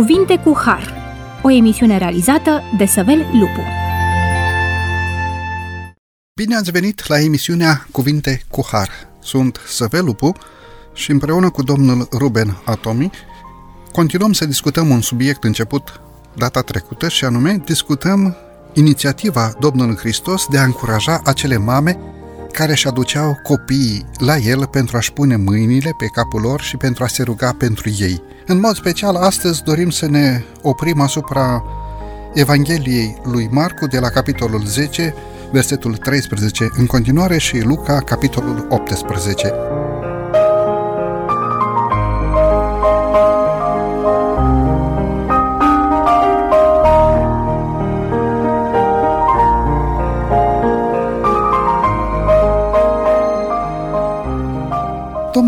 Cuvinte cu Har, o emisiune realizată de Săvel Lupu. Bine ați venit la emisiunea Cuvinte cu Har. Sunt Săvel Lupu și împreună cu domnul Ruben Atomi continuăm să discutăm un subiect început data trecută și anume discutăm inițiativa Domnului Hristos de a încuraja acele mame care își aduceau copiii la el pentru a-și pune mâinile pe capul lor și pentru a se ruga pentru ei. În mod special, astăzi dorim să ne oprim asupra Evangheliei lui Marcu de la capitolul 10, versetul 13 în continuare și Luca, capitolul 18.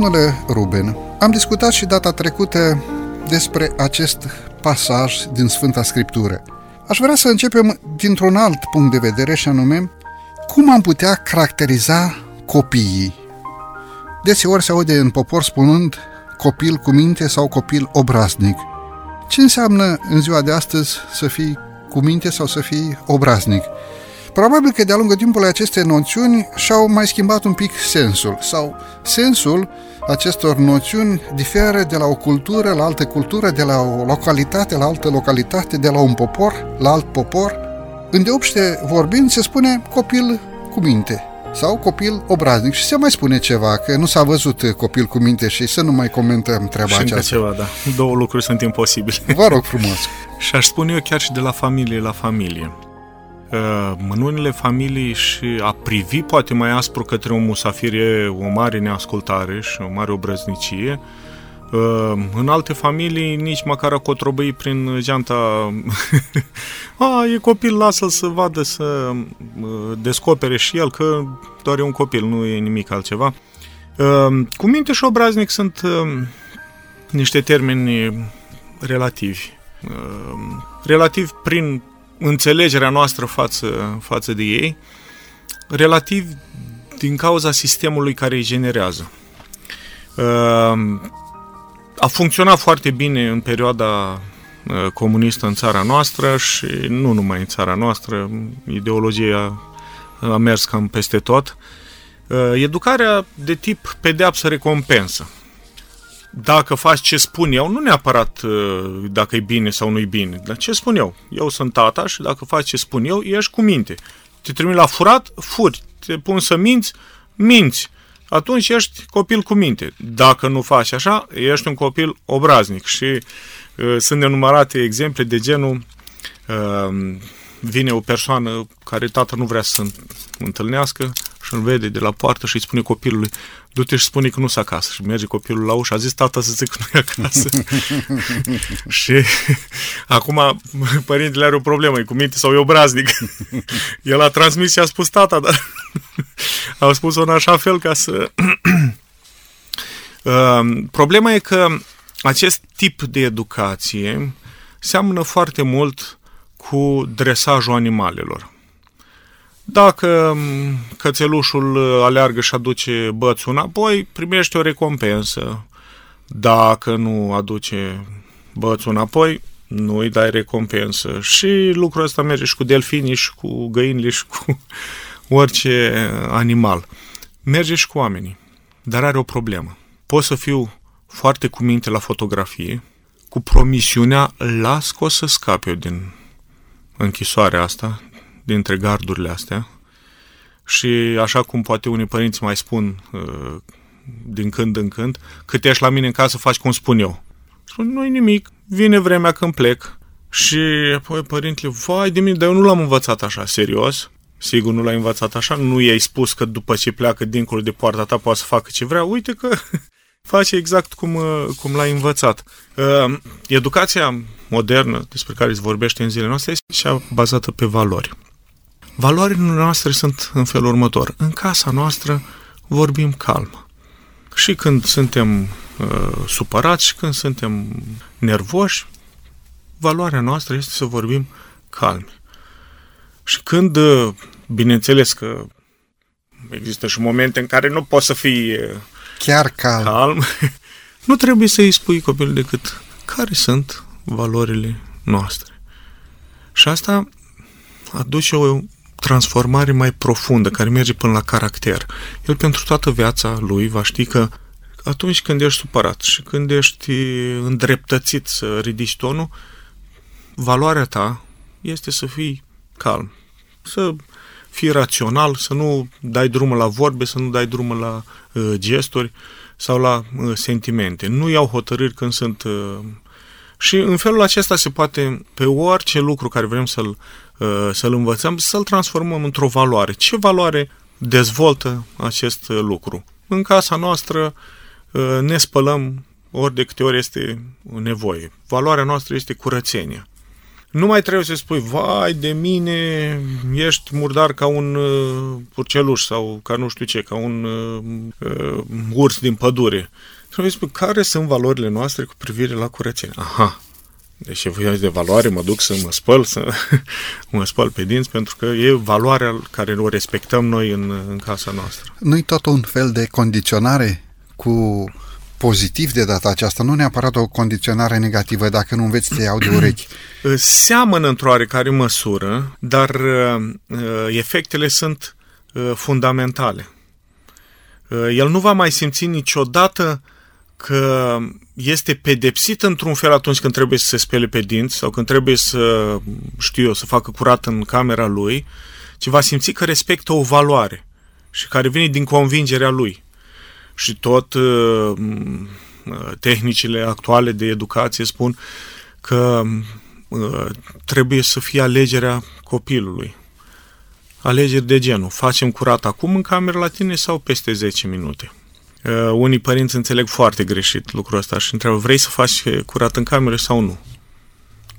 Domnule Ruben, am discutat și data trecută despre acest pasaj din Sfânta Scriptură. Aș vrea să începem dintr-un alt punct de vedere și anume cum am putea caracteriza copiii. Deseori se aude în popor spunând copil cu minte sau copil obraznic. Ce înseamnă în ziua de astăzi să fii cu minte sau să fii obraznic? Probabil că de-a lungul timpului aceste noțiuni și-au mai schimbat un pic sensul sau sensul acestor noțiuni diferă de la o cultură la altă cultură, de la o localitate la altă localitate, de la un popor la alt popor. Îndeopște vorbind se spune copil cu minte sau copil obraznic și se mai spune ceva, că nu s-a văzut copil cu minte și să nu mai comentăm treaba și aceasta. ceva, da. Două lucruri sunt imposibile. Vă rog frumos. și aș spune eu chiar și de la familie la familie. Uh, în unele familii și a privi poate mai aspru către un musafir e o mare neascultare și o mare obrăznicie. Uh, în alte familii nici măcar a cotrobăi prin geanta a, e copil, lasă-l să vadă, să uh, descopere și el că doar e un copil, nu e nimic altceva. Cu minte și obraznic sunt niște termeni relativi. Relativ prin înțelegerea noastră față, față de ei, relativ din cauza sistemului care îi generează. A funcționat foarte bine în perioada uh, comunistă în țara noastră și nu numai în țara noastră, ideologia a mers cam peste tot. Uh, educarea de tip pedeapsă-recompensă dacă faci ce spun eu, nu neapărat uh, dacă e bine sau nu e bine, dar ce spun eu. Eu sunt tata și dacă faci ce spun eu, ești cu minte. Te trimit la furat, furi. Te pun să minți, minți. Atunci ești copil cu minte. Dacă nu faci așa, ești un copil obraznic. Și uh, sunt nenumărate exemple de genul uh, vine o persoană care tata nu vrea să întâlnească și îl vede de la poartă și îi spune copilului du-te și spune că nu s acasă. Și merge copilul la ușă, a zis tata să zic că nu e acasă. și acum părintele are o problemă, e cu minte sau e obraznic. El a transmis și a spus tata, dar a spus-o în așa fel ca să... Uh, problema e că acest tip de educație seamănă foarte mult cu dresajul animalelor. Dacă cățelușul aleargă și aduce bățul înapoi, primește o recompensă. Dacă nu aduce bățul înapoi, nu îi dai recompensă. Și lucrul ăsta merge și cu delfinii, și cu găinile, și cu orice animal. Merge și cu oamenii. Dar are o problemă. Pot să fiu foarte cu minte la fotografie, cu promisiunea, las că o să scap eu din închisoarea asta, dintre gardurile astea și așa cum poate unii părinți mai spun uh, din când în când, cât ești la mine în casă, faci cum spun eu. Spun, nu-i nimic, vine vremea când plec. Și apoi părintele, vai de mine, dar eu nu l-am învățat așa, serios. Sigur nu l-ai învățat așa, nu i-ai spus că după ce pleacă dincolo de poarta ta poate să facă ce vrea. Uite că face exact cum, uh, cum l-ai învățat. Uh, educația modernă despre care se vorbește în zilele noastre este și bazată pe valori. Valorile noastre sunt în felul următor. În casa noastră vorbim calm. Și când suntem uh, supărați și când suntem nervoși, valoarea noastră este să vorbim calm. Și când, uh, bineînțeles că există și momente în care nu poți să fii uh, chiar calm, calm nu trebuie să îi spui copilul decât care sunt valorile noastre. Și asta aduce o transformare mai profundă, care merge până la caracter. El pentru toată viața lui va ști că atunci când ești supărat și când ești îndreptățit să ridici tonul, valoarea ta este să fii calm, să fii rațional, să nu dai drumul la vorbe, să nu dai drumul la uh, gesturi sau la uh, sentimente. Nu iau hotărâri când sunt... Uh, și în felul acesta se poate, pe orice lucru care vrem să-l, uh, să-l învățăm, să-l transformăm într-o valoare. Ce valoare dezvoltă acest uh, lucru? În casa noastră uh, ne spălăm ori de câte ori este nevoie. Valoarea noastră este curățenia. Nu mai trebuie să spui, vai de mine, ești murdar ca un uh, purceluș sau ca nu știu ce, ca un uh, uh, urs din pădure. Trebuie să spui, care sunt valorile noastre cu privire la curățenie? Aha, deci e de valoare, mă duc să mă spăl, să mă spăl pe dinți, pentru că e valoarea care o respectăm noi în, în casa noastră. Nu-i tot un fel de condiționare cu pozitiv de data aceasta, nu neapărat o condiționare negativă, dacă nu înveți să iau de urechi. Seamănă într-o oarecare măsură, dar uh, efectele sunt uh, fundamentale. Uh, el nu va mai simți niciodată că este pedepsit într-un fel atunci când trebuie să se spele pe dinți sau când trebuie să, știu eu, să facă curat în camera lui, ci va simți că respectă o valoare și care vine din convingerea lui și tot uh, uh, tehnicile actuale de educație spun că uh, trebuie să fie alegerea copilului. Alegeri de genul. Facem curat acum în cameră la tine sau peste 10 minute? Unii părinți înțeleg foarte greșit lucrul ăsta și întreabă, vrei să faci curat în cameră sau nu?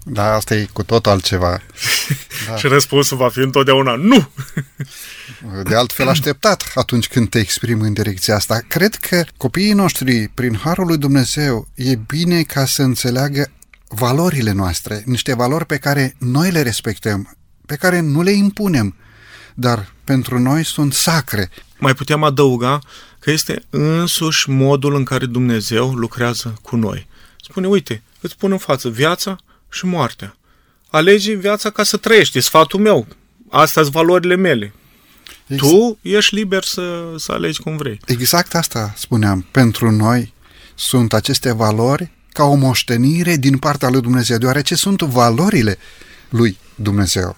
Da, asta e cu tot altceva. Da. și răspunsul va fi întotdeauna nu! De altfel așteptat atunci când te exprimi în direcția asta. Cred că copiii noștri, prin Harul lui Dumnezeu, e bine ca să înțeleagă valorile noastre, niște valori pe care noi le respectăm, pe care nu le impunem, dar pentru noi sunt sacre. Mai putem adăuga că este însuși modul în care Dumnezeu lucrează cu noi. Spune, uite, îți pun în față viața și moartea. Alegi viața ca să trăiești, e sfatul meu. Astea sunt valorile mele. Exact. Tu ești liber să, să alegi cum vrei. Exact asta spuneam. Pentru noi sunt aceste valori ca o moștenire din partea lui Dumnezeu, deoarece sunt valorile lui Dumnezeu.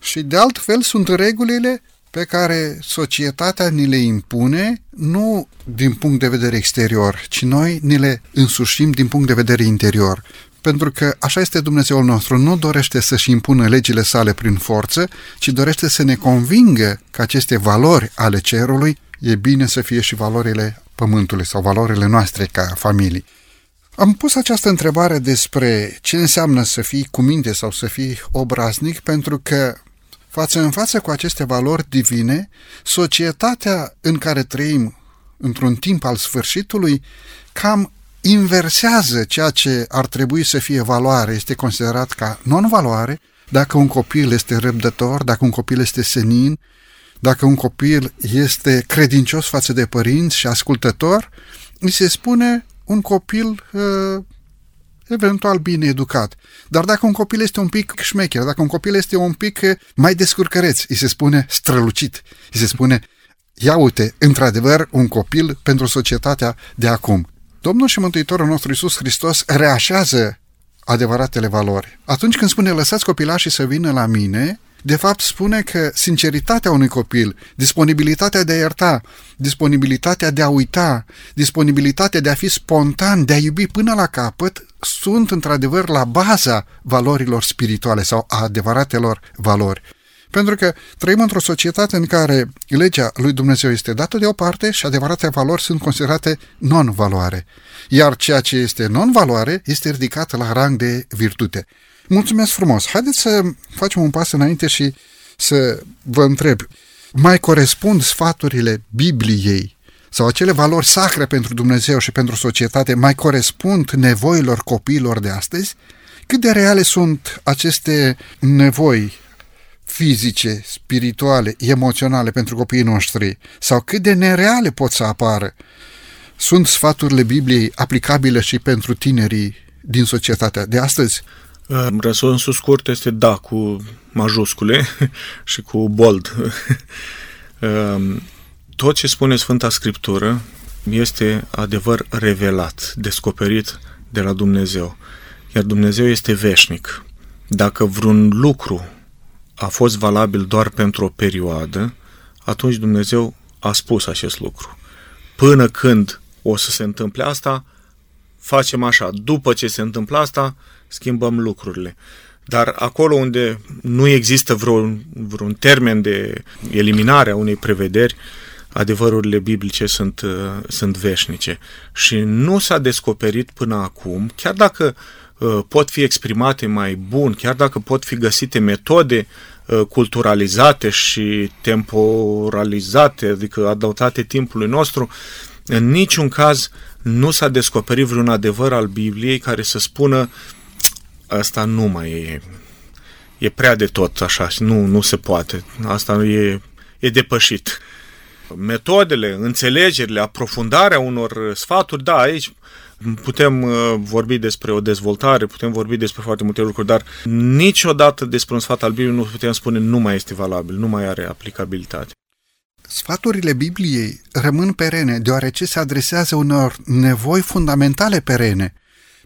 Și de altfel sunt regulile pe care societatea ni le impune, nu din punct de vedere exterior, ci noi ni le însușim din punct de vedere interior pentru că așa este Dumnezeul nostru, nu dorește să-și impună legile sale prin forță, ci dorește să ne convingă că aceste valori ale cerului e bine să fie și valorile pământului sau valorile noastre ca familii. Am pus această întrebare despre ce înseamnă să fii cu minte sau să fii obraznic, pentru că față în față cu aceste valori divine, societatea în care trăim într-un timp al sfârșitului cam inversează ceea ce ar trebui să fie valoare, este considerat ca non-valoare, dacă un copil este răbdător, dacă un copil este senin, dacă un copil este credincios față de părinți și ascultător, îi se spune un copil uh, eventual bine educat. Dar dacă un copil este un pic șmecher, dacă un copil este un pic mai descurcăreț, îi se spune strălucit, îi se spune ia uite, într-adevăr, un copil pentru societatea de acum. Domnul și Mântuitorul nostru Iisus Hristos reașează adevăratele valori. Atunci când spune lăsați copilașii să vină la mine, de fapt spune că sinceritatea unui copil, disponibilitatea de a ierta, disponibilitatea de a uita, disponibilitatea de a fi spontan, de a iubi până la capăt, sunt într-adevăr la baza valorilor spirituale sau a adevăratelor valori. Pentru că trăim într-o societate în care legea lui Dumnezeu este dată deoparte și adevărate valori sunt considerate non-valoare. Iar ceea ce este non-valoare este ridicat la rang de virtute. Mulțumesc frumos! Haideți să facem un pas înainte și să vă întreb. Mai corespund sfaturile Bibliei sau acele valori sacre pentru Dumnezeu și pentru societate mai corespund nevoilor copiilor de astăzi? Cât de reale sunt aceste nevoi fizice, spirituale, emoționale pentru copiii noștri sau cât de nereale pot să apară. Sunt sfaturile Bibliei aplicabile și pentru tinerii din societatea de astăzi? Răspunsul scurt este da, cu majuscule și cu bold. Tot ce spune Sfânta Scriptură este adevăr revelat, descoperit de la Dumnezeu. Iar Dumnezeu este veșnic. Dacă vreun lucru a fost valabil doar pentru o perioadă, atunci Dumnezeu a spus acest lucru. Până când o să se întâmple asta, facem așa. După ce se întâmplă asta, schimbăm lucrurile. Dar acolo unde nu există vreun, vreun termen de eliminare a unei prevederi, adevărurile biblice sunt, uh, sunt veșnice. Și nu s-a descoperit până acum, chiar dacă uh, pot fi exprimate mai bun, chiar dacă pot fi găsite metode uh, culturalizate și temporalizate, adică adaptate timpului nostru, în niciun caz nu s-a descoperit vreun adevăr al Bibliei care să spună asta nu mai e, e prea de tot așa, nu, nu se poate. Asta e, e depășit metodele, înțelegerile, aprofundarea unor sfaturi, da, aici putem uh, vorbi despre o dezvoltare, putem vorbi despre foarte multe lucruri, dar niciodată despre un sfat al Bibliei nu putem spune nu mai este valabil, nu mai are aplicabilitate. Sfaturile Bibliei rămân perene, deoarece se adresează unor nevoi fundamentale perene.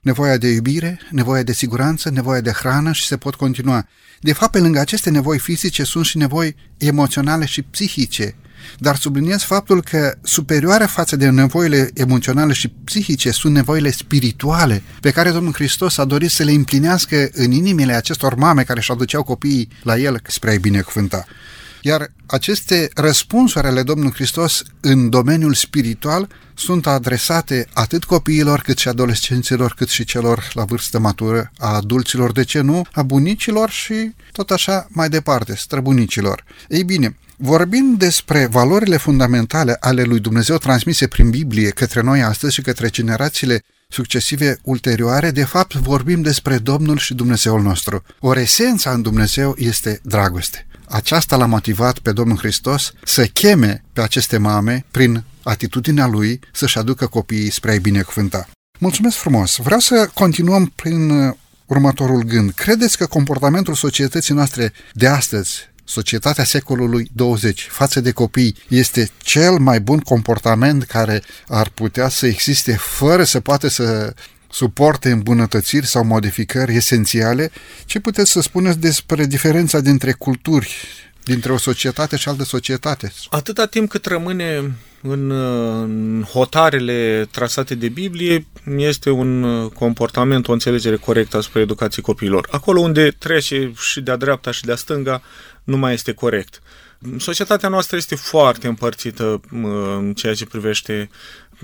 Nevoia de iubire, nevoia de siguranță, nevoia de hrană și se pot continua. De fapt, pe lângă aceste nevoi fizice sunt și nevoi emoționale și psihice, dar subliniez faptul că superioare față de nevoile emoționale și psihice sunt nevoile spirituale pe care Domnul Hristos a dorit să le împlinească în inimile acestor mame care își aduceau copiii la El spre a-i binecuvânta. Iar aceste răspunsuri ale Domnului Hristos în domeniul spiritual sunt adresate atât copiilor, cât și adolescenților, cât și celor la vârstă matură, a adulților, de ce nu, a bunicilor și tot așa mai departe, străbunicilor. Ei bine, Vorbind despre valorile fundamentale ale lui Dumnezeu transmise prin Biblie către noi astăzi și către generațiile succesive ulterioare, de fapt vorbim despre Domnul și Dumnezeul nostru. O esența în Dumnezeu este dragoste. Aceasta l-a motivat pe Domnul Hristos să cheme pe aceste mame, prin atitudinea lui, să-și aducă copiii spre a-i binecuvânta. Mulțumesc frumos! Vreau să continuăm prin uh, următorul gând. Credeți că comportamentul societății noastre de astăzi societatea secolului 20 față de copii este cel mai bun comportament care ar putea să existe fără să poate să suporte îmbunătățiri sau modificări esențiale, ce puteți să spuneți despre diferența dintre culturi, dintre o societate și altă societate? Atâta timp cât rămâne în, în hotarele trasate de Biblie, este un comportament, o înțelegere corectă asupra educației copiilor. Acolo unde trece și de-a dreapta și de-a stânga, nu mai este corect. Societatea noastră este foarte împărțită în ceea ce privește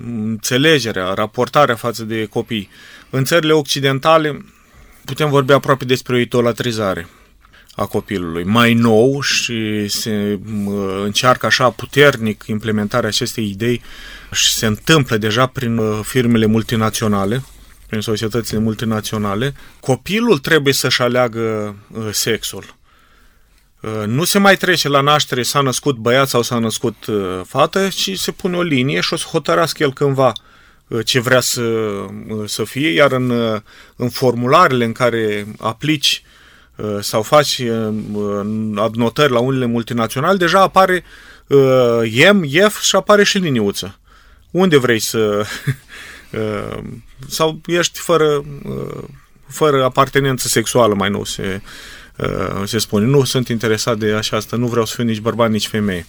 înțelegerea, raportarea față de copii. În țările occidentale putem vorbi aproape despre o idolatrizare a copilului. Mai nou și se încearcă așa puternic implementarea acestei idei și se întâmplă deja prin uh, firmele multinaționale, prin societățile multinaționale, copilul trebuie să-și aleagă uh, sexul. Uh, nu se mai trece la naștere s-a născut băiat sau s-a născut uh, fată, ci se pune o linie și o să hotărască el cândva uh, ce vrea să, să fie, iar în, în formularele în care aplici sau faci adnotări la unele multinaționale, deja apare IEM, IEF și apare și liniuță. Unde vrei să... sau ești fără, fără apartenență sexuală, mai nou se, Uh, se spune, nu sunt interesat de așa asta, nu vreau să fiu nici bărbat, nici femeie.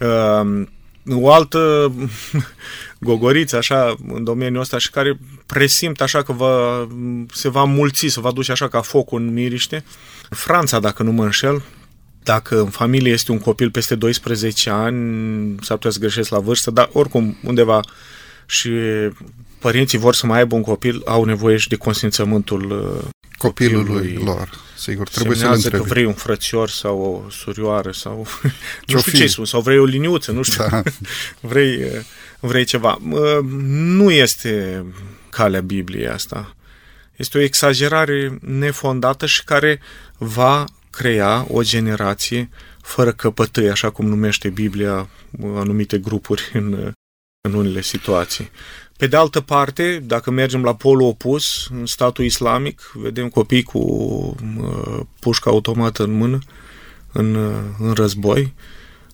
Uh, o altă gogoriță așa în domeniul ăsta și care presimt așa că va, se va mulți, se va duce așa ca focul în miriște. Franța, dacă nu mă înșel, dacă în familie este un copil peste 12 ani, s-ar putea să greșesc la vârstă, dar oricum undeva și părinții vor să mai aibă un copil, au nevoie și de consimțământul uh, copilului, copilului lor. Sigur, trebuie să că vrei un frățior sau o surioară sau nu știu ce spun, sau vrei o liniuță, nu știu, da. vrei, vrei ceva. Nu este calea Bibliei asta. Este o exagerare nefondată și care va crea o generație fără căpătâi, așa cum numește Biblia anumite grupuri în în unele situații. Pe de altă parte, dacă mergem la polul opus, în statul islamic, vedem copii cu uh, pușcă automată în mână, în, uh, în război.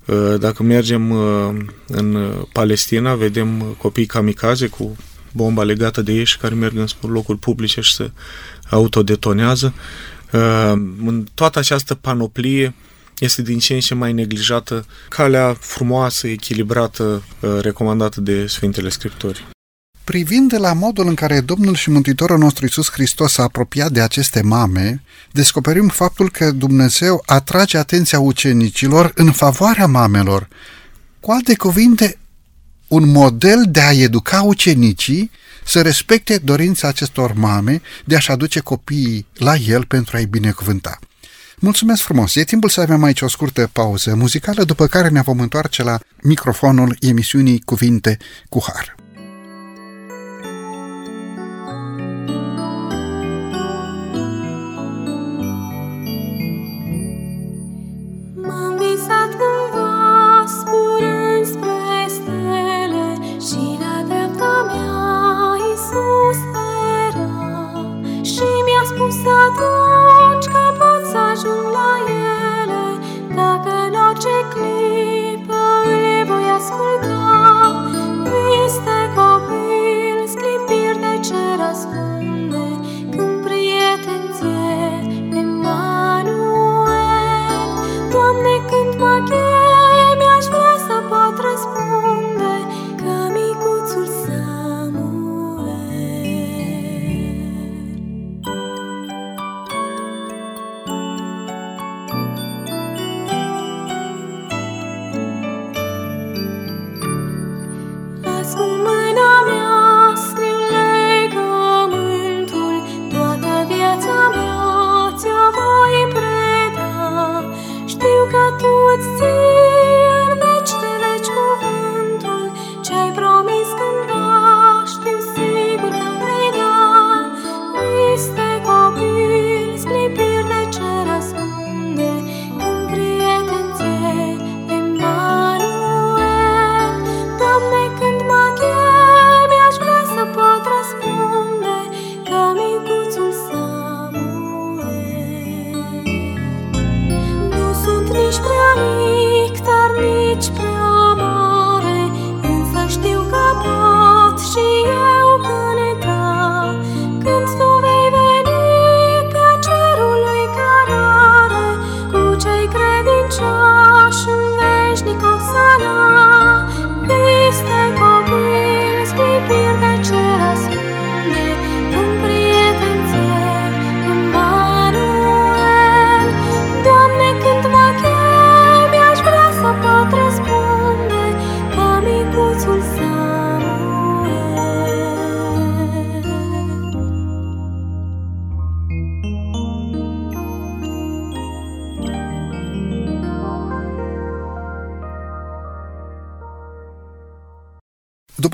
Uh, dacă mergem uh, în Palestina, vedem copii kamikaze cu bomba legată de ei și care merg în locuri publice și se autodetonează. Uh, în toată această panoplie este din ce în ce mai neglijată calea frumoasă, echilibrată, uh, recomandată de Sfintele Scripturi. Privind de la modul în care Domnul și Mântuitorul nostru Iisus Hristos s-a apropiat de aceste mame, descoperim faptul că Dumnezeu atrage atenția ucenicilor în favoarea mamelor. Cu alte cuvinte, un model de a educa ucenicii să respecte dorința acestor mame de a-și aduce copiii la el pentru a-i binecuvânta. Mulțumesc frumos! E timpul să avem aici o scurtă pauză muzicală, după care ne vom întoarce la microfonul emisiunii Cuvinte cu Har. După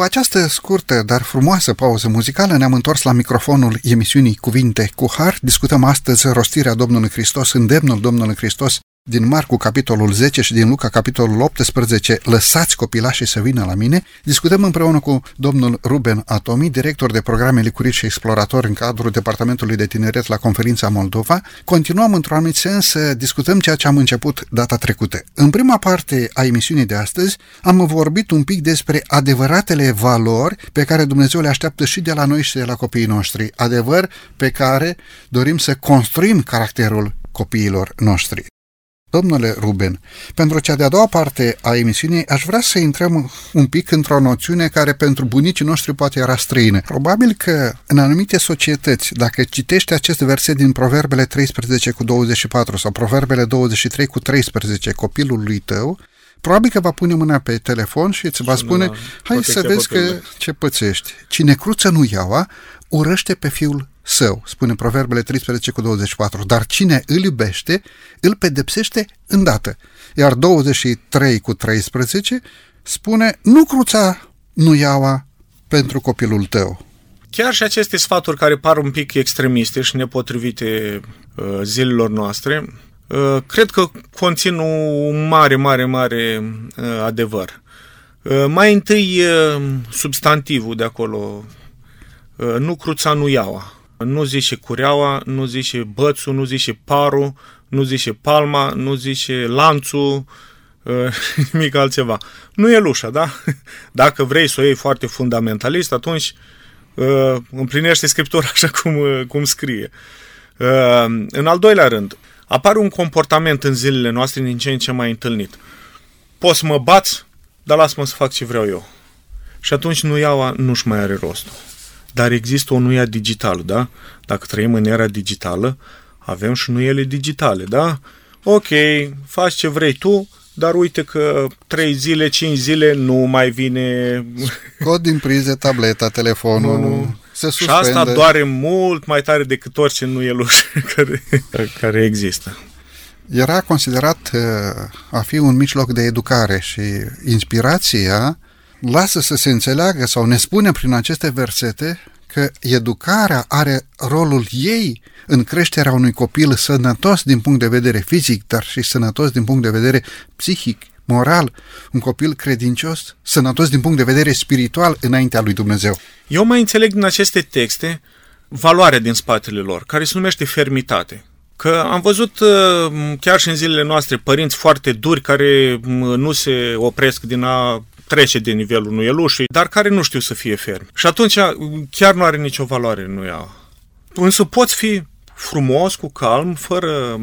această scurtă, dar frumoasă pauză muzicală, ne-am întors la microfonul emisiunii Cuvinte cu Har. Discutăm astăzi rostirea Domnului Hristos, îndemnul Domnului Hristos din Marcu, capitolul 10 și din Luca, capitolul 18, Lăsați copilașii să vină la mine, discutăm împreună cu domnul Ruben Atomi, director de programe licuriți și explorator în cadrul Departamentului de Tineret la Conferința Moldova. Continuăm într-un anumit sens să discutăm ceea ce am început data trecută. În prima parte a emisiunii de astăzi am vorbit un pic despre adevăratele valori pe care Dumnezeu le așteaptă și de la noi și de la copiii noștri. Adevăr pe care dorim să construim caracterul copiilor noștri. Domnule Ruben, pentru cea de-a doua parte a emisiunii aș vrea să intrăm un pic într-o noțiune care pentru bunicii noștri poate era străină. Probabil că în anumite societăți, dacă citești acest verset din Proverbele 13 cu 24 sau Proverbele 23 cu 13 copilului tău, probabil că va pune mâna pe telefon și îți va spune, hai să vezi că ce pățești. Cine cruță nu iaua, urăște pe fiul său, spune Proverbele 13 cu 24, dar cine îl iubește, îl pedepsește îndată. Iar 23 cu 13 spune, nu cruța nu iaua pentru copilul tău. Chiar și aceste sfaturi care par un pic extremiste și nepotrivite uh, zilelor noastre, uh, cred că conțin un mare, mare, mare uh, adevăr. Uh, mai întâi uh, substantivul de acolo, uh, nu cruța, nu iaua. Nu zice cureaua, nu zice bățul, nu zice parul, nu zice palma, nu zice lanțul, nimic altceva. Nu e lușa, da? Dacă vrei să o iei foarte fundamentalist, atunci împlinește Scriptura așa cum, cum scrie. În al doilea rând, apare un comportament în zilele noastre din ce în ce mai întâlnit. Poți să mă bați, dar lasă-mă să fac ce vreau eu. Și atunci nuiaua nu-și mai are rostul. Dar există o nuia digitală, da? Dacă trăim în era digitală, avem și nuiele digitale, da? Ok, faci ce vrei tu, dar uite că 3 zile, 5 zile nu mai vine... Scot din prize tableta, telefonul, nu, nu. se suspendă. Și asta doare mult mai tare decât orice nu e care, care există era considerat uh, a fi un mijloc de educare și inspirația lasă să se înțeleagă sau ne spune prin aceste versete că educarea are rolul ei în creșterea unui copil sănătos din punct de vedere fizic, dar și sănătos din punct de vedere psihic, moral, un copil credincios, sănătos din punct de vedere spiritual înaintea lui Dumnezeu. Eu mai înțeleg din aceste texte valoarea din spatele lor, care se numește fermitate. Că am văzut uh, chiar și în zilele noastre părinți foarte duri care nu se opresc din a trece de nivelul nuielușii, dar care nu știu să fie fermi. Și atunci chiar nu are nicio valoare nu ia. Însă poți fi frumos, cu calm, fără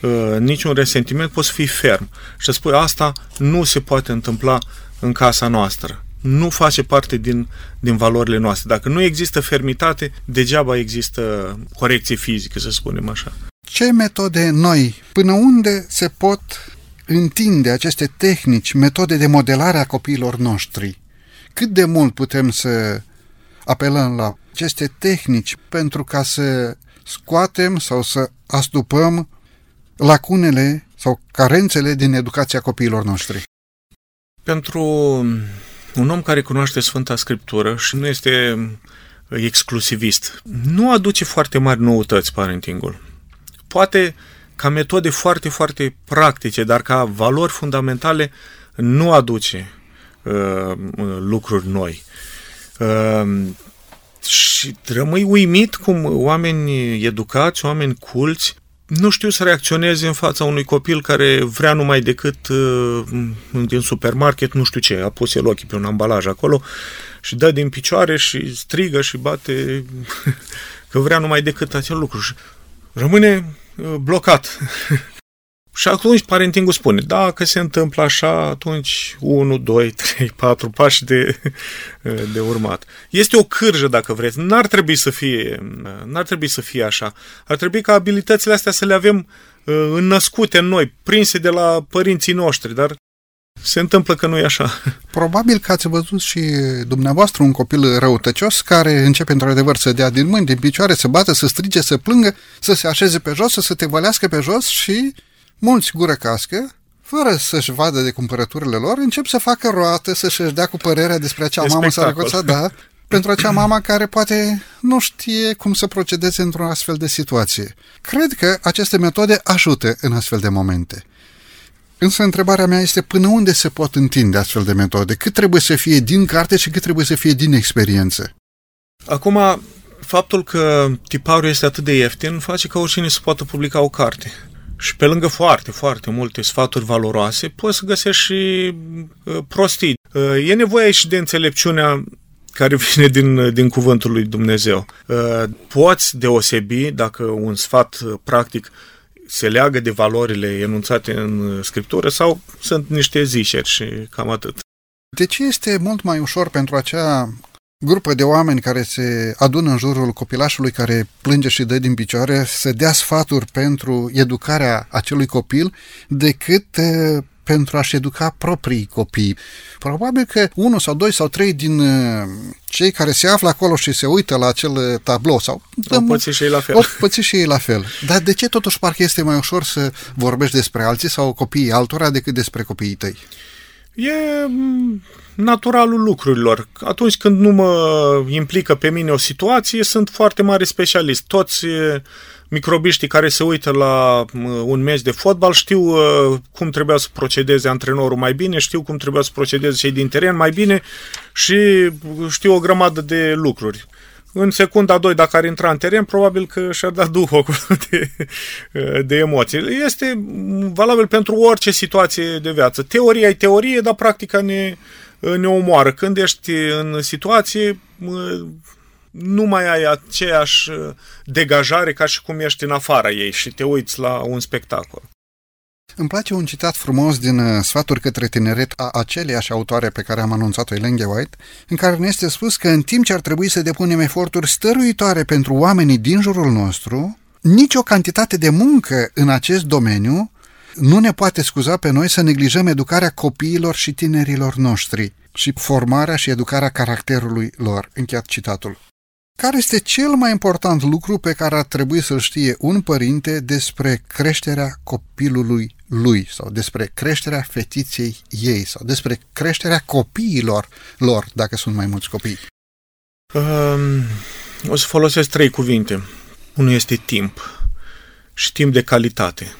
uh, niciun resentiment, poți fi ferm. Și să spui asta nu se poate întâmpla în casa noastră. Nu face parte din, din valorile noastre. Dacă nu există fermitate, degeaba există corecție fizică, să spunem așa. Ce metode noi, până unde se pot întinde aceste tehnici, metode de modelare a copiilor noștri? Cât de mult putem să apelăm la aceste tehnici pentru ca să scoatem sau să astupăm lacunele sau carențele din educația copiilor noștri? Pentru un om care cunoaște Sfânta Scriptură și nu este exclusivist, nu aduce foarte mari noutăți parentingul poate ca metode foarte, foarte practice, dar ca valori fundamentale nu aduce uh, lucruri noi. Uh, și rămâi uimit cum oameni educați, oameni culți, nu știu să reacționeze în fața unui copil care vrea numai decât uh, din supermarket, nu știu ce, a pus el ochii pe un ambalaj acolo și dă din picioare și strigă și bate că vrea numai decât acel lucru. Și rămâne uh, blocat. și atunci parentingul spune, dacă se întâmplă așa, atunci 1, 2, 3, 4 pași de, uh, de urmat. Este o cârjă, dacă vreți. N-ar trebui să fie, uh, n-ar trebui să fie așa. Ar trebui ca abilitățile astea să le avem înnăscute în noi, prinse de la părinții noștri, dar se întâmplă că nu e așa. Probabil că ați văzut și dumneavoastră un copil răutăcios care începe într-adevăr să dea din mâini, din picioare, să bată, să strige, să plângă, să se așeze pe jos, să se tevălească pe jos și mulți gură cască, fără să-și vadă de cumpărăturile lor, încep să facă roată, să-și dea cu părerea despre acea e mamă sărăcuță, da, pentru acea mamă care poate nu știe cum să procedeze într-o astfel de situație. Cred că aceste metode ajută în astfel de momente. Însă întrebarea mea este până unde se pot întinde astfel de metode? Cât trebuie să fie din carte și cât trebuie să fie din experiență? Acum, faptul că tiparul este atât de ieftin face ca oricine să poată publica o carte. Și pe lângă foarte, foarte multe sfaturi valoroase, poți să găsești și uh, prostii. Uh, e nevoie și de înțelepciunea care vine din, din cuvântul lui Dumnezeu. Uh, poți deosebi dacă un sfat uh, practic se leagă de valorile enunțate în scriptură sau sunt niște zișeri și cam atât. De ce este mult mai ușor pentru acea grupă de oameni care se adună în jurul copilașului care plânge și dă din picioare să dea sfaturi pentru educarea acelui copil decât pentru a-și educa proprii copii. Probabil că unul sau doi sau trei din uh, cei care se află acolo și se uită la acel uh, tablou sau... O păți și ei la fel. O păți și ei la fel. Dar de ce totuși parcă este mai ușor să vorbești despre alții sau copiii altora decât despre copiii tăi? E mm, naturalul lucrurilor. Atunci când nu mă implică pe mine o situație, sunt foarte mari specialist. Toți microbiștii care se uită la un meci de fotbal știu cum trebuia să procedeze antrenorul mai bine, știu cum trebuia să procedeze cei din teren mai bine și știu o grămadă de lucruri în secunda 2, dacă ar intra în teren, probabil că și-ar da duhul de, de emoții. Este valabil pentru orice situație de viață. Teoria e teorie, dar practica ne, ne omoară. Când ești în situație, nu mai ai aceeași degajare ca și cum ești în afara ei și te uiți la un spectacol. Îmi place un citat frumos din uh, Sfaturi către tineret a aceleiași autoare pe care am anunțat-o Ellen White, în care ne este spus că în timp ce ar trebui să depunem eforturi stăruitoare pentru oamenii din jurul nostru, nicio cantitate de muncă în acest domeniu nu ne poate scuza pe noi să neglijăm educarea copiilor și tinerilor noștri și formarea și educarea caracterului lor. Încheiat citatul. Care este cel mai important lucru pe care ar trebui să-l știe un părinte despre creșterea copilului lui sau despre creșterea fetiței ei sau despre creșterea copiilor lor, dacă sunt mai mulți copii? Um, o să folosesc trei cuvinte. Unul este timp și timp de calitate.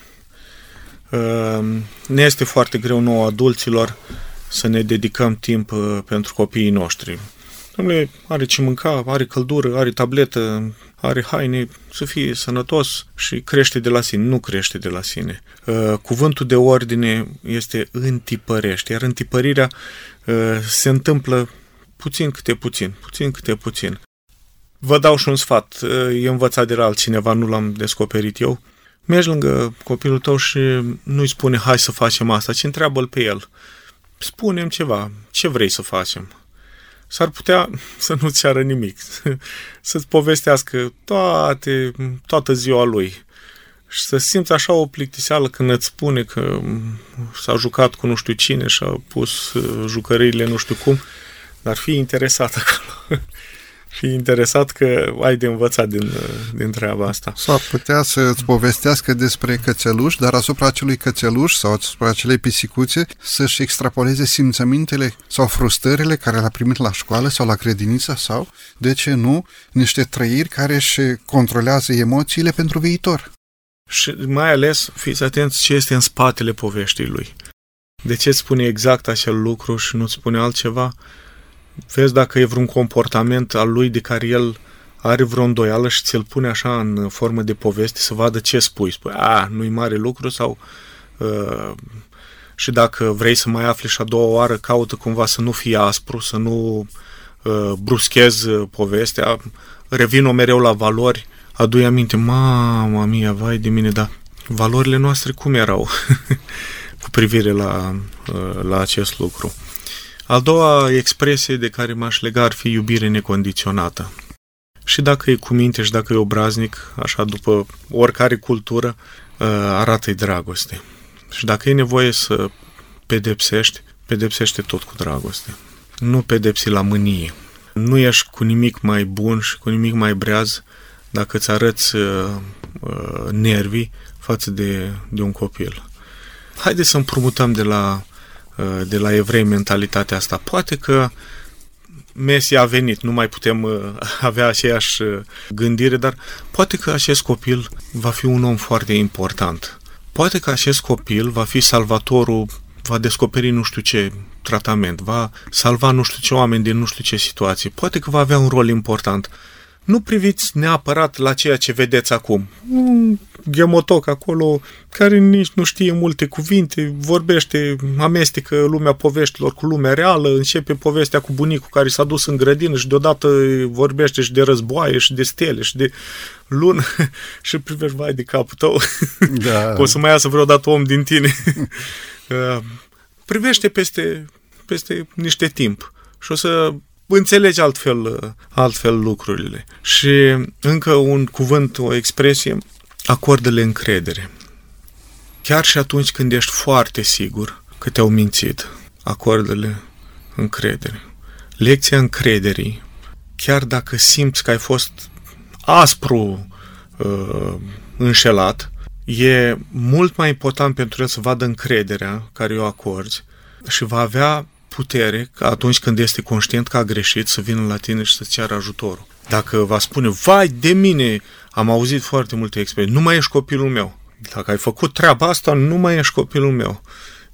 Um, ne este foarte greu nouă adulților să ne dedicăm timp uh, pentru copiii noștri. Domnule, are ce mânca, are căldură, are tabletă, are haine, să fie sănătos și crește de la sine. Nu crește de la sine. Uh, cuvântul de ordine este întipărește, iar întipărirea uh, se întâmplă puțin câte puțin, puțin câte puțin. Vă dau și un sfat, uh, e învățat de la altcineva, nu l-am descoperit eu. Mergi lângă copilul tău și nu-i spune hai să facem asta, ci întreabă-l pe el. Spunem ceva, ce vrei să facem? S-ar putea să nu-ți ceară nimic, să-ți povestească toate, toată ziua lui. Și să simți așa o plictiseală când îți spune că s-a jucat cu nu știu cine și a pus uh, jucăriile nu știu cum, dar fi interesat acolo fi interesat că ai de învățat din, din treaba asta. S-ar putea să îți povestească despre cățeluș, dar asupra acelui cățeluș sau asupra acelei pisicuțe să-și extrapoleze simțămintele sau frustrările care le-a primit la școală sau la grădiniță sau, de ce nu, niște trăiri care își controlează emoțiile pentru viitor. Și mai ales, fiți atenți ce este în spatele poveștii lui. De ce spune exact acel lucru și nu spune altceva? Vezi dacă e vreun comportament al lui de care el are vreo îndoială și ți-l pune așa în formă de poveste să vadă ce spui. Spui, a, nu-i mare lucru sau... Uh, și dacă vrei să mai afli și a doua oară, caută cumva să nu fie aspru, să nu uh, bruschezi uh, povestea, revin-o mereu la valori, adu aminte, mama mia, vai de mine, da, valorile noastre cum erau cu privire la, uh, la acest lucru. Al doua expresie de care m-aș lega ar fi iubire necondiționată. Și dacă e cu minte și dacă e obraznic, așa după oricare cultură, uh, arată-i dragoste. Și dacă e nevoie să pedepsești, pedepsește tot cu dragoste. Nu pedepsi la mânie. Nu ești cu nimic mai bun și cu nimic mai breaz dacă îți arăți uh, uh, nervii față de, de un copil. Haideți să împrumutăm de la Uh, de la evrei mentalitatea asta. Poate că Messi a venit, nu mai putem uh, avea aceeași uh, gândire, dar poate că acest copil va fi un om foarte important. Poate că acest copil va fi salvatorul, va descoperi nu știu ce tratament, va salva nu știu ce oameni din nu știu ce situație. Poate că va avea un rol important nu priviți neapărat la ceea ce vedeți acum. Un gemotoc acolo care nici nu știe multe cuvinte, vorbește, amestecă lumea poveștilor cu lumea reală, începe povestea cu bunicul care s-a dus în grădină și deodată vorbește și de războaie și de stele și de lună și privești, vai de capul tău, da. o să mai iasă vreodată om din tine. Uh, privește peste, peste niște timp și o să înțelegi altfel, altfel lucrurile. Și încă un cuvânt, o expresie, acordă-le încredere. Chiar și atunci când ești foarte sigur că te-au mințit, acordă-le încredere. Lecția încrederii, chiar dacă simți că ai fost aspru uh, înșelat, e mult mai important pentru el să vadă încrederea care o acorzi și va avea putere atunci când este conștient că a greșit să vină la tine și să-ți ceară ajutorul. Dacă va spune, vai de mine, am auzit foarte multe experiențe, nu mai ești copilul meu. Dacă ai făcut treaba asta, nu mai ești copilul meu.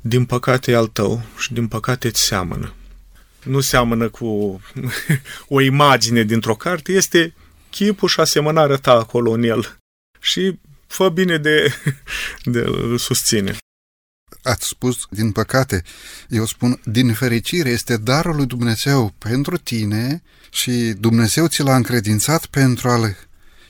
Din păcate e al tău și din păcate îți seamănă. Nu seamănă cu o imagine dintr-o carte, este chipul și asemănarea ta acolo în el. Și fă bine de, de îl susține. Ați spus, din păcate, eu spun, din fericire, este darul lui Dumnezeu pentru tine și Dumnezeu ți l-a încredințat pentru a-l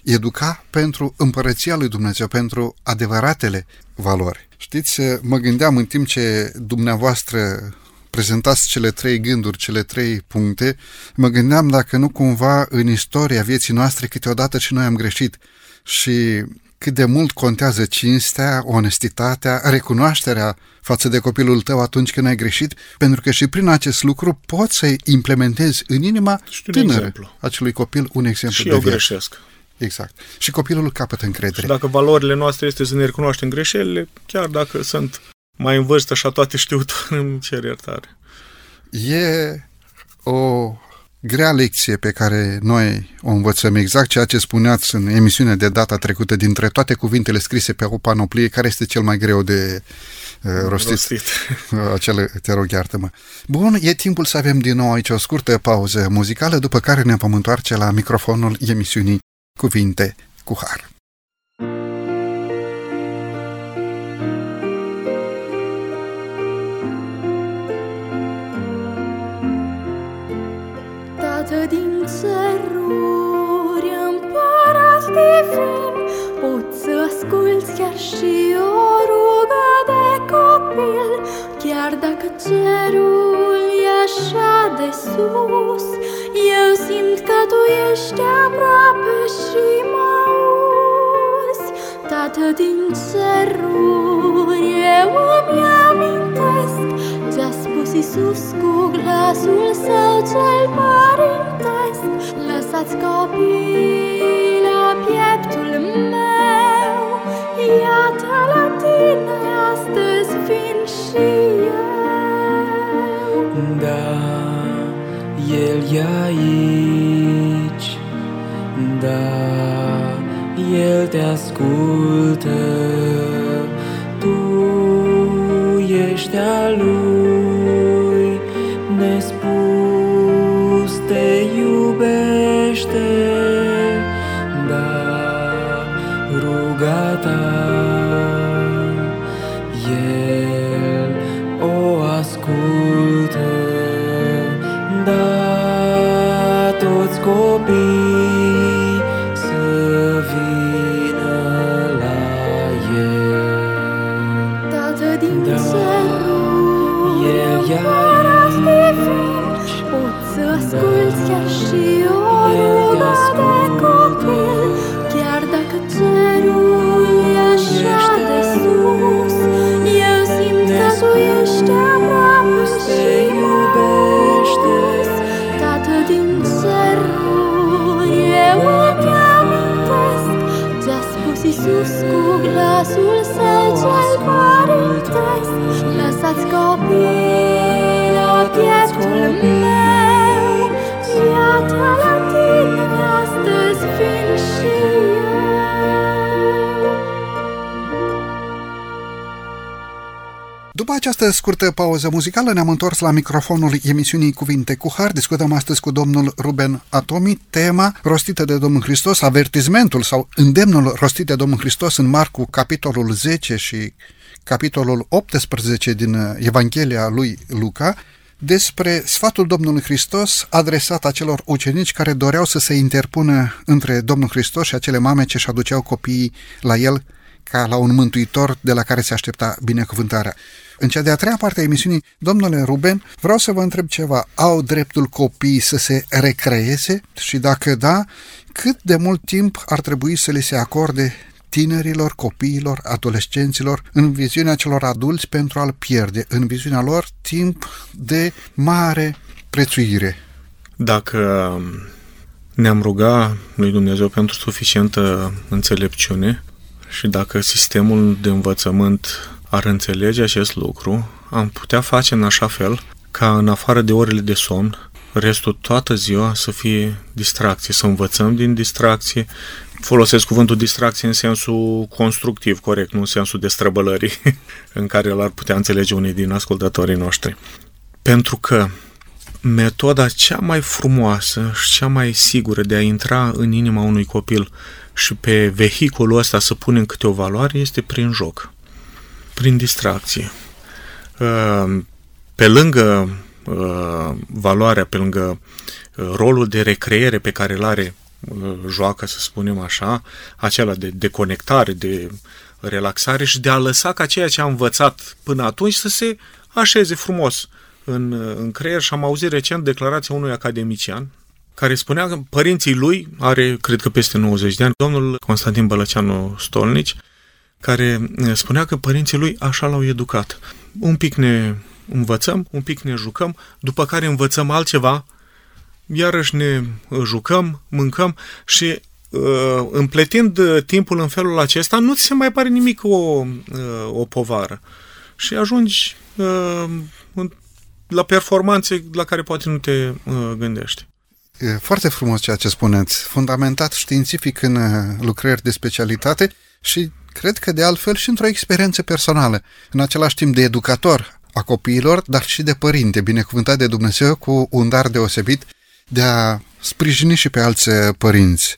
educa pentru împărăția lui Dumnezeu, pentru adevăratele valori. Știți, mă gândeam în timp ce dumneavoastră prezentați cele trei gânduri, cele trei puncte, mă gândeam dacă nu cumva în istoria vieții noastre câteodată și noi am greșit și cât de mult contează cinstea, onestitatea, recunoașterea față de copilul tău atunci când ai greșit, pentru că și prin acest lucru poți să implementezi în inima tânără acelui copil un exemplu și de eu viață. greșesc. Exact. Și copilul capătă încredere. Și dacă valorile noastre este să ne recunoaștem greșelile, chiar dacă sunt mai în vârstă și toate știu, îmi cer iertare. E o grea lecție pe care noi o învățăm exact ceea ce spuneați în emisiunea de data trecută dintre toate cuvintele scrise pe o panoplie, care este cel mai greu de uh, rostit. rostit. Acele, te rog, iartă-mă. Bun, e timpul să avem din nou aici o scurtă pauză muzicală, după care ne vom întoarce la microfonul emisiunii Cuvinte cu Har. Țăruri, El e împărat divin, aici Pot să asculți chiar și După această scurtă pauză muzicală ne-am întors la microfonul emisiunii Cuvinte cu Har. Discutăm astăzi cu domnul Ruben Atomi tema rostită de Domnul Hristos, avertizmentul sau îndemnul rostit de Domnul Hristos în Marcu, capitolul 10 și capitolul 18 din Evanghelia lui Luca, despre sfatul Domnului Hristos adresat acelor ucenici care doreau să se interpună între Domnul Hristos și acele mame ce își aduceau copiii la el ca la un mântuitor de la care se aștepta binecuvântarea. În cea de-a treia parte a emisiunii, domnule Ruben, vreau să vă întreb ceva. Au dreptul copiii să se recreeze? Și dacă da, cât de mult timp ar trebui să le se acorde tinerilor, copiilor, adolescenților, în viziunea celor adulți pentru a-l pierde, în viziunea lor timp de mare prețuire. Dacă ne-am ruga lui Dumnezeu pentru suficientă înțelepciune și dacă sistemul de învățământ ar înțelege acest lucru, am putea face în așa fel ca în afară de orele de somn, restul toată ziua să fie distracție, să învățăm din distracție. Folosesc cuvântul distracție în sensul constructiv, corect, nu în sensul de străbălării în care l-ar putea înțelege unii din ascultătorii noștri. Pentru că metoda cea mai frumoasă și cea mai sigură de a intra în inima unui copil și pe vehiculul ăsta să punem câte o valoare este prin joc, prin distracție. Uh, pe lângă uh, valoarea, pe lângă uh, rolul de recreere pe care îl are joacă, să spunem așa, acela de deconectare, de relaxare și de a lăsa ca ceea ce am învățat până atunci să se așeze frumos în, în creier și am auzit recent declarația unui academician care spunea că părinții lui, are cred că peste 90 de ani, domnul Constantin Bălăceanu Stolnici, care spunea că părinții lui așa l-au educat. Un pic ne învățăm, un pic ne jucăm, după care învățăm altceva, iarăși ne jucăm, mâncăm și uh, împletind timpul în felul acesta, nu ți se mai pare nimic o, uh, o povară. Și ajungi uh, la performanțe la care poate nu te uh, gândești. E foarte frumos ceea ce spuneți, fundamentat științific în uh, lucrări de specialitate și cred că de altfel și într-o experiență personală, în același timp de educator a copiilor, dar și de părinte, binecuvântat de Dumnezeu cu un dar deosebit de a sprijini și pe alți uh, părinți.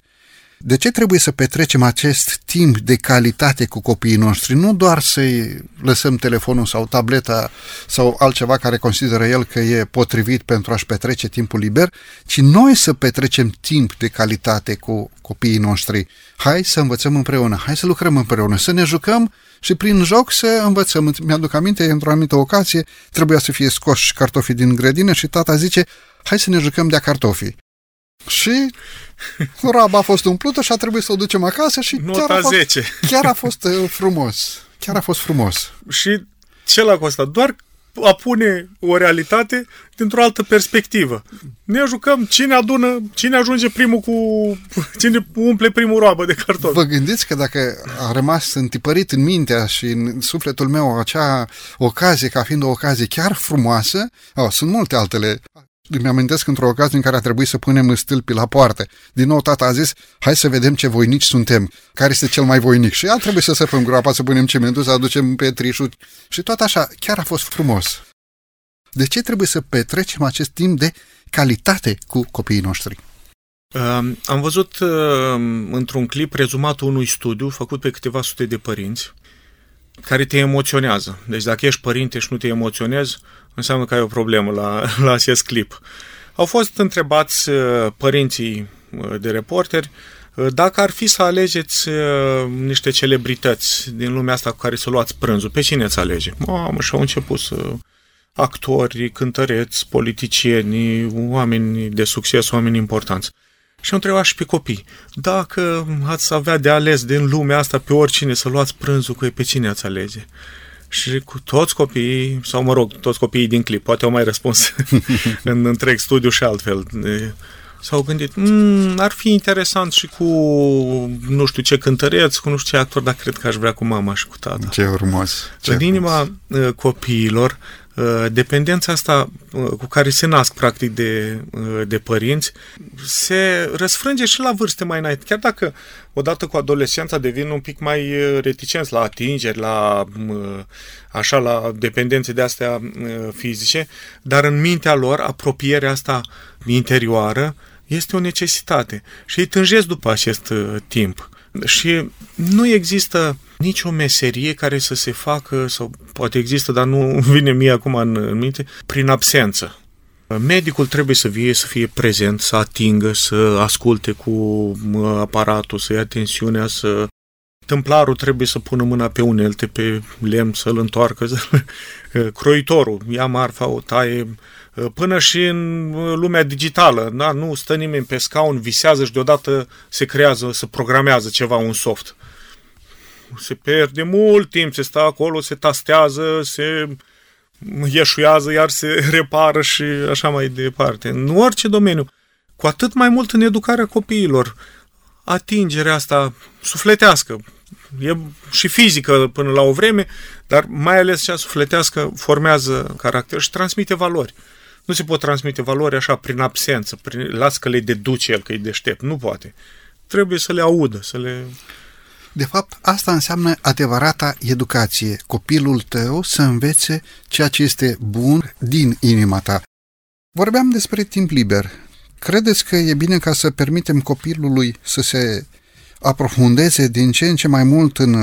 De ce trebuie să petrecem acest timp de calitate cu copiii noștri? Nu doar să-i lăsăm telefonul sau tableta sau altceva care consideră el că e potrivit pentru a-și petrece timpul liber, ci noi să petrecem timp de calitate cu copiii noștri. Hai să învățăm împreună, hai să lucrăm împreună, să ne jucăm și prin joc să învățăm. Mi-aduc aminte, într-o anumită ocazie, trebuia să fie scoși cartofii din grădină și tata zice, hai să ne jucăm de cartofii. Și raba a fost umplută și a trebuit să o ducem acasă și Nota chiar a, fost, 10. chiar a fost uh, frumos. Chiar a fost frumos. Și ce l-a costat? Doar a pune o realitate dintr-o altă perspectivă. Ne jucăm cine adună, cine ajunge primul cu... cine umple primul roabă de cartofi. Vă gândiți că dacă a rămas întipărit în mintea și în sufletul meu acea ocazie ca fiind o ocazie chiar frumoasă, oh, sunt multe altele îmi amintesc într-o ocazie în care a trebuit să punem stâlpii la poartă. Din nou tata a zis, hai să vedem ce voinici suntem, care este cel mai voinic. Și a trebuit să săpăm groapa, să punem cimentul, să aducem petrișul și tot așa. Chiar a fost frumos. De ce trebuie să petrecem acest timp de calitate cu copiii noștri? Uh, am văzut uh, într-un clip rezumatul unui studiu făcut pe câteva sute de părinți care te emoționează. Deci dacă ești părinte și nu te emoționezi, înseamnă că ai o problemă la, la acest clip. Au fost întrebați uh, părinții uh, de reporteri uh, dacă ar fi să alegeți niște celebrități din lumea asta cu care să luați prânzul, pe cine ați alege? Mamă, și au început să actori, cântăreți, politicieni, oameni de succes, oameni importanți. Și am întrebat și pe copii, dacă ați avea de ales din lumea asta pe oricine să luați prânzul cu ei, pe cine ați alege? Și cu toți copiii, sau mă rog, toți copiii din clip, poate au mai răspuns în întreg studiu și altfel. S-au gândit, mm, ar fi interesant și cu nu știu ce cântăreț, cu nu știu ce actor, dar cred că aș vrea cu mama și cu tata. Ce frumos! Ce în inima frumos. copiilor, dependența asta cu care se nasc practic de, de părinți se răsfrânge și la vârste mai înainte. Chiar dacă odată cu adolescența devin un pic mai reticenți la atingeri, la așa la dependențe de astea fizice, dar în mintea lor apropierea asta interioară este o necesitate și ei tânjesc după acest timp. Și nu există nicio meserie care să se facă, sau poate există, dar nu vine mie acum în, în minte, prin absență. Medicul trebuie să vie, să fie prezent, să atingă, să asculte cu aparatul, să ia tensiunea, să... Templarul trebuie să pună mâna pe unelte, pe lemn, să-l întoarcă. Croitorul ia marfa, o taie, până și în lumea digitală. Da? Nu stă nimeni pe scaun, visează și deodată se creează, se programează ceva, un soft se pierde mult timp, se stă acolo, se tastează, se ieșuiază, iar se repară și așa mai departe. În orice domeniu. Cu atât mai mult în educarea copiilor. Atingerea asta sufletească. e și fizică până la o vreme, dar mai ales cea sufletească formează caracter și transmite valori. Nu se pot transmite valori așa prin absență, prin, las că le deduce el, că e deștept. Nu poate. Trebuie să le audă, să le... De fapt, asta înseamnă adevărata educație. Copilul tău să învețe ceea ce este bun din inima ta. Vorbeam despre timp liber. Credeți că e bine ca să permitem copilului să se aprofundeze din ce în ce mai mult în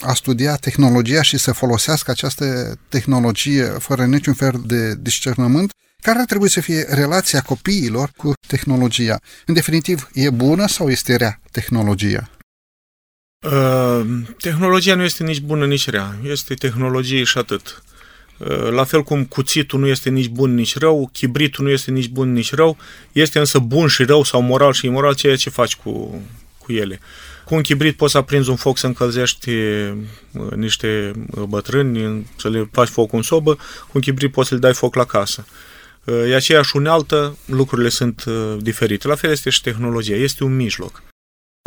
a studia tehnologia și să folosească această tehnologie fără niciun fel de discernământ? Care ar trebui să fie relația copiilor cu tehnologia? În definitiv, e bună sau este rea tehnologia? Uh, tehnologia nu este nici bună, nici rea. Este tehnologie și atât. Uh, la fel cum cuțitul nu este nici bun, nici rău, chibritul nu este nici bun, nici rău, este însă bun și rău sau moral și imoral ceea ce faci cu, cu ele. Cu un chibrit poți să aprinzi un foc să încălzești uh, niște bătrâni, să le faci foc în sobă, cu un chibrit poți să le dai foc la casă. E aceeași unealtă, lucrurile sunt diferite. La fel este și tehnologia, este un mijloc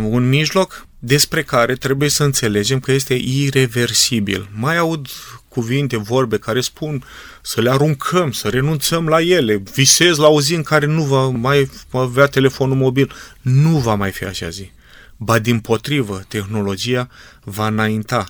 un mijloc despre care trebuie să înțelegem că este irreversibil. Mai aud cuvinte, vorbe care spun să le aruncăm, să renunțăm la ele, visez la o zi în care nu va mai avea telefonul mobil. Nu va mai fi așa zi. Ba din potrivă, tehnologia va înainta.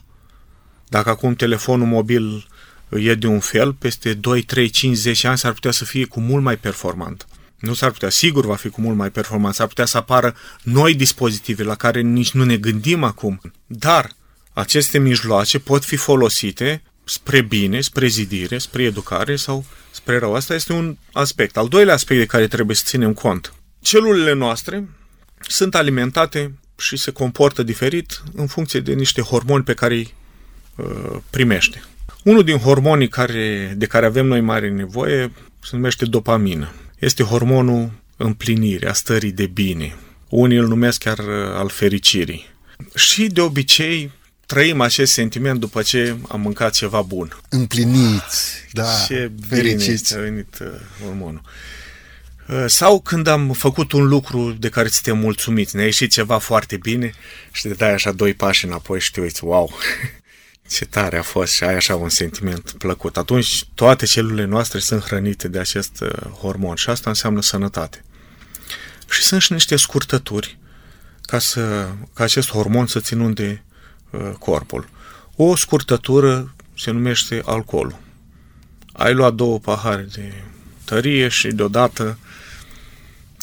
Dacă acum telefonul mobil e de un fel, peste 2, 3, 5, 10 ani s-ar putea să fie cu mult mai performant. Nu s-ar putea, sigur va fi cu mult mai performant, s-ar putea să apară noi dispozitive la care nici nu ne gândim acum. Dar aceste mijloace pot fi folosite spre bine, spre zidire, spre educare sau spre rău. Asta este un aspect. Al doilea aspect de care trebuie să ținem cont. Celulele noastre sunt alimentate și se comportă diferit în funcție de niște hormoni pe care îi uh, primește. Unul din hormonii care, de care avem noi mare nevoie se numește dopamină este hormonul împlinirii, a stării de bine. Unii îl numesc chiar uh, al fericirii. Și de obicei trăim acest sentiment după ce am mâncat ceva bun. Împliniți, da, ce fericiți. bine a venit uh, hormonul. Uh, sau când am făcut un lucru de care suntem mulțumiți, ne-a ieșit ceva foarte bine și te dai așa doi pași înapoi și te uiți, wow, ce tare a fost și ai așa un sentiment plăcut. Atunci toate celulele noastre sunt hrănite de acest uh, hormon și asta înseamnă sănătate. Și sunt și niște scurtături ca, să, ca acest hormon să ținunde uh, corpul. O scurtătură se numește alcoolul. Ai luat două pahare de tărie și deodată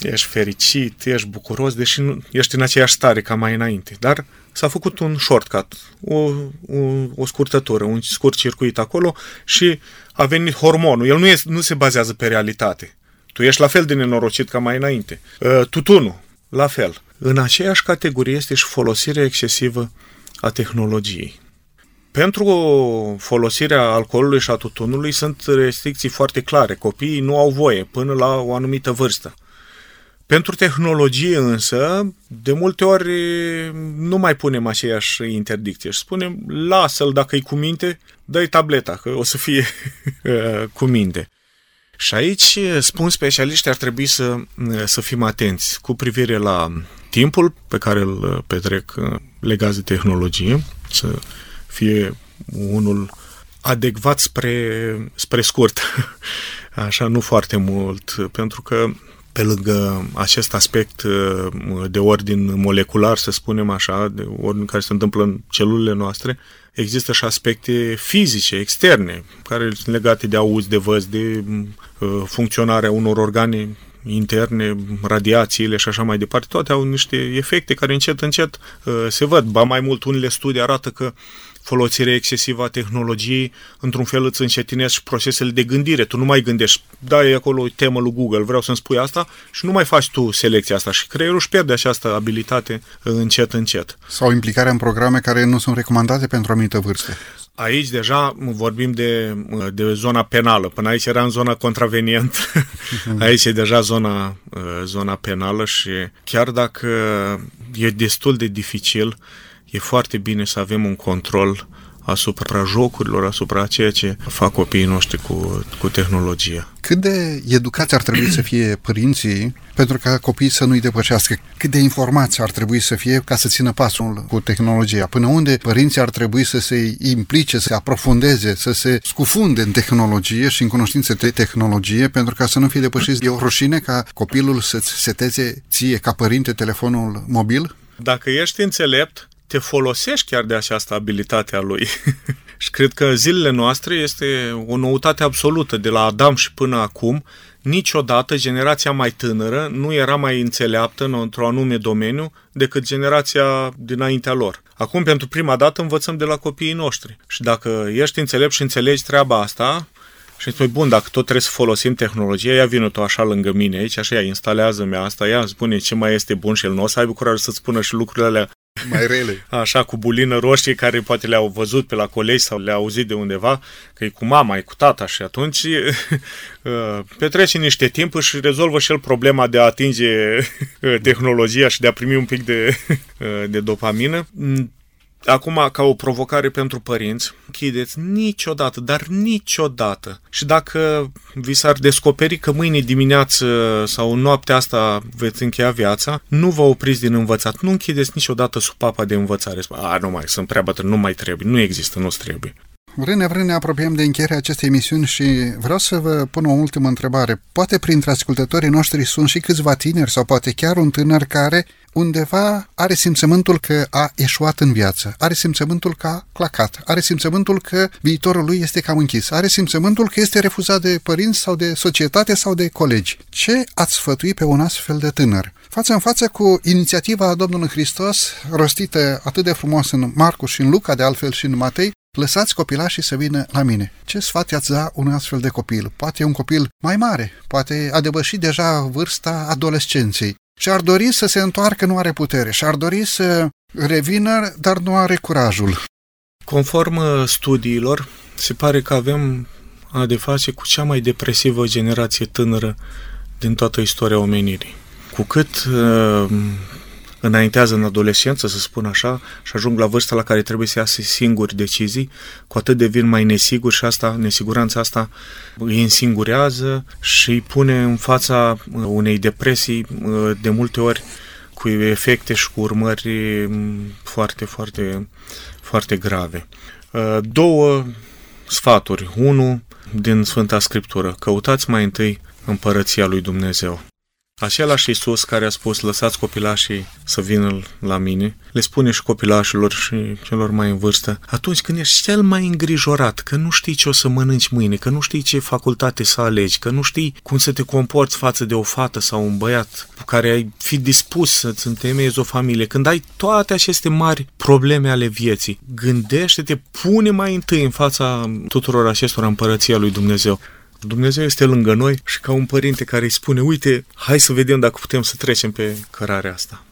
ești fericit, ești bucuros, deși nu ești în aceeași stare ca mai înainte. Dar s-a făcut un shortcut, o, o, o scurtătură, un scurt circuit acolo și a venit hormonul. El nu, este, nu se bazează pe realitate. Tu ești la fel de nenorocit ca mai înainte. Uh, tutunul, la fel. În aceeași categorie este și folosirea excesivă a tehnologiei. Pentru folosirea alcoolului și a tutunului sunt restricții foarte clare. Copiii nu au voie până la o anumită vârstă. Pentru tehnologie însă, de multe ori nu mai punem aceeași interdicție și spunem, lasă-l dacă e cu minte, dă-i tableta, că o să fie cu minte. Și aici, spun specialiștii, ar trebui să, să fim atenți cu privire la timpul pe care îl petrec legat de tehnologie, să fie unul adecvat spre, spre scurt, așa, nu foarte mult, pentru că pe lângă acest aspect uh, de ordin molecular, să spunem așa, de ordin care se întâmplă în celulele noastre, există și aspecte fizice, externe, care sunt legate de auz, de văz, de uh, funcționarea unor organe interne, radiațiile și așa mai departe, toate au niște efecte care încet, încet uh, se văd. Ba mai mult, unele studii arată că folosirea excesivă a tehnologiei, într-un fel îți încetinezi procesele de gândire. Tu nu mai gândești, dai acolo o temă lui Google, vreau să-mi spui asta și nu mai faci tu selecția asta și creierul își pierde această abilitate încet, încet. Sau implicarea în programe care nu sunt recomandate pentru o anumită vârstă. Aici deja vorbim de, de zona penală. Până aici era în zona contravenient. aici e deja zona, zona penală și chiar dacă e destul de dificil, e foarte bine să avem un control asupra jocurilor, asupra ceea ce fac copiii noștri cu, cu tehnologia. Cât de educați ar trebui să fie părinții pentru ca copiii să nu-i depășească? Cât de informați ar trebui să fie ca să țină pasul cu tehnologia? Până unde părinții ar trebui să se implice, să se aprofundeze, să se scufunde în tehnologie și în cunoștințe de tehnologie pentru ca să nu fie depășiți? E o rușine ca copilul să-ți seteze ție ca părinte telefonul mobil? Dacă ești înțelept, te folosești chiar de această abilitate a lui. și cred că zilele noastre este o noutate absolută. De la Adam și până acum, niciodată generația mai tânără nu era mai înțeleaptă într-un anume domeniu decât generația dinaintea lor. Acum, pentru prima dată, învățăm de la copiii noștri. Și dacă ești înțelept și înțelegi treaba asta, și spui, bun, dacă tot trebuie să folosim tehnologia, ia vină tu așa lângă mine aici, așa, ia, instalează-mi asta, ia, spune ce mai este bun și el nu o să aibă curaj să-ți spună și lucrurile alea mai rele. Așa, cu bulină roșie, care poate le-au văzut pe la colegi sau le-au auzit de undeva, că e cu mama, e cu tata și atunci uh, petrece niște timp și rezolvă și el problema de a atinge uh, tehnologia și de a primi un pic de, uh, de dopamină. Acum, ca o provocare pentru părinți, chideți niciodată, dar niciodată. Și dacă vi s-ar descoperi că mâine dimineață sau noaptea asta veți încheia viața, nu vă opriți din învățat. Nu închideți niciodată sub papa de învățare. A, nu mai, sunt prea bătrân, nu mai trebuie. Nu există, nu trebuie. Vrând vrând ne apropiem de încheierea acestei emisiuni și vreau să vă pun o ultimă întrebare. Poate printre ascultătorii noștri sunt și câțiva tineri sau poate chiar un tânăr care undeva are simțământul că a eșuat în viață, are simțământul că a clacat, are simțământul că viitorul lui este cam închis, are simțământul că este refuzat de părinți sau de societate sau de colegi. Ce ați sfătui pe un astfel de tânăr? Față în față cu inițiativa Domnului Hristos, rostită atât de frumos în Marcu și în Luca, de altfel și în Matei, Lăsați copilașii să vină la mine. Ce sfat i-ați da un astfel de copil? Poate un copil mai mare, poate a depășit deja vârsta adolescenței și ar dori să se întoarcă, nu are putere și ar dori să revină, dar nu are curajul. Conform uh, studiilor, se pare că avem a de face cu cea mai depresivă generație tânără din toată istoria omenirii. Cu cât uh, înaintează în adolescență, să spun așa, și ajung la vârsta la care trebuie să iasă singuri decizii, cu atât devin mai nesiguri și asta, nesiguranța asta îi însingurează și îi pune în fața uh, unei depresii uh, de multe ori cu efecte și cu urmări mm, foarte, foarte, foarte grave. Uh, două sfaturi. Unu din Sfânta Scriptură. Căutați mai întâi împărăția lui Dumnezeu. Același Iisus care a spus, lăsați copilașii să vină la mine, le spune și copilașilor și celor mai în vârstă, atunci când ești cel mai îngrijorat, că nu știi ce o să mănânci mâine, că nu știi ce facultate să alegi, că nu știi cum să te comporți față de o fată sau un băiat cu care ai fi dispus să-ți întemeiezi o familie, când ai toate aceste mari probleme ale vieții, gândește-te, pune mai întâi în fața tuturor acestor împărăția lui Dumnezeu. Dumnezeu este lângă noi și ca un părinte care îi spune, uite, hai să vedem dacă putem să trecem pe cărarea asta.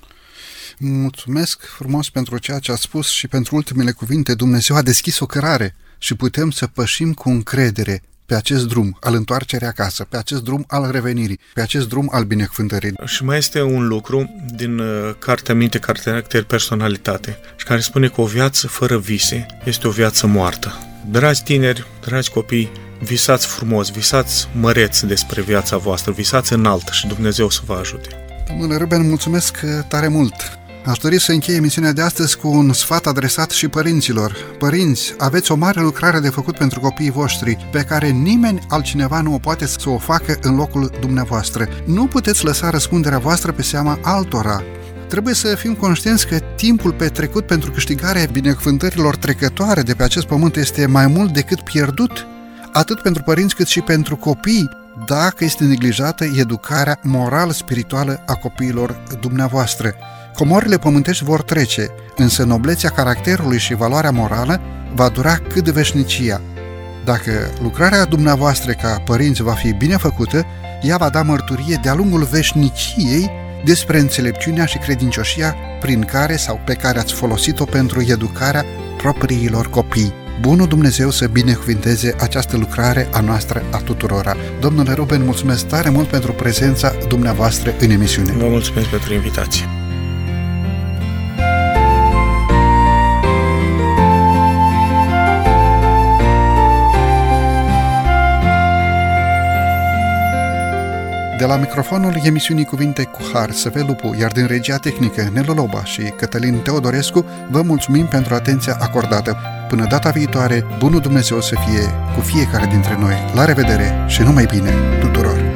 Mulțumesc frumos pentru ceea ce a spus și pentru ultimele cuvinte. Dumnezeu a deschis o cărare și putem să pășim cu încredere pe acest drum al întoarcerii acasă, pe acest drum al revenirii, pe acest drum al binecuvântării. Și mai este un lucru din uh, cartea Minte, Caracter, Personalitate, și care spune că o viață fără vise este o viață moartă. Dragi tineri, dragi copii, Visați frumos, visați măreți despre viața voastră, visați înalt și Dumnezeu să vă ajute. Domnule Ruben, mulțumesc tare mult! Aș dori să închei emisiunea de astăzi cu un sfat adresat și părinților. Părinți, aveți o mare lucrare de făcut pentru copiii voștri, pe care nimeni altcineva nu o poate să o facă în locul dumneavoastră. Nu puteți lăsa răspunderea voastră pe seama altora. Trebuie să fim conștienți că timpul petrecut pentru câștigarea binecuvântărilor trecătoare de pe acest pământ este mai mult decât pierdut atât pentru părinți cât și pentru copii, dacă este neglijată educarea moral-spirituală a copiilor dumneavoastră. Comorile pământești vor trece, însă noblețea caracterului și valoarea morală va dura cât de veșnicia. Dacă lucrarea dumneavoastră ca părinți va fi bine făcută, ea va da mărturie de-a lungul veșniciei despre înțelepciunea și credincioșia prin care sau pe care ați folosit-o pentru educarea propriilor copii. Bunul Dumnezeu să binecuvinteze această lucrare a noastră a tuturora. Domnule Ruben, mulțumesc tare mult pentru prezența dumneavoastră în emisiune. Vă mulțumesc pentru invitație. De la microfonul emisiunii Cuvinte cu Har, Săve Lupu, iar din regia tehnică Nelu Loba și Cătălin Teodorescu, vă mulțumim pentru atenția acordată. Până data viitoare, bunul Dumnezeu să fie cu fiecare dintre noi. La revedere și numai bine tuturor!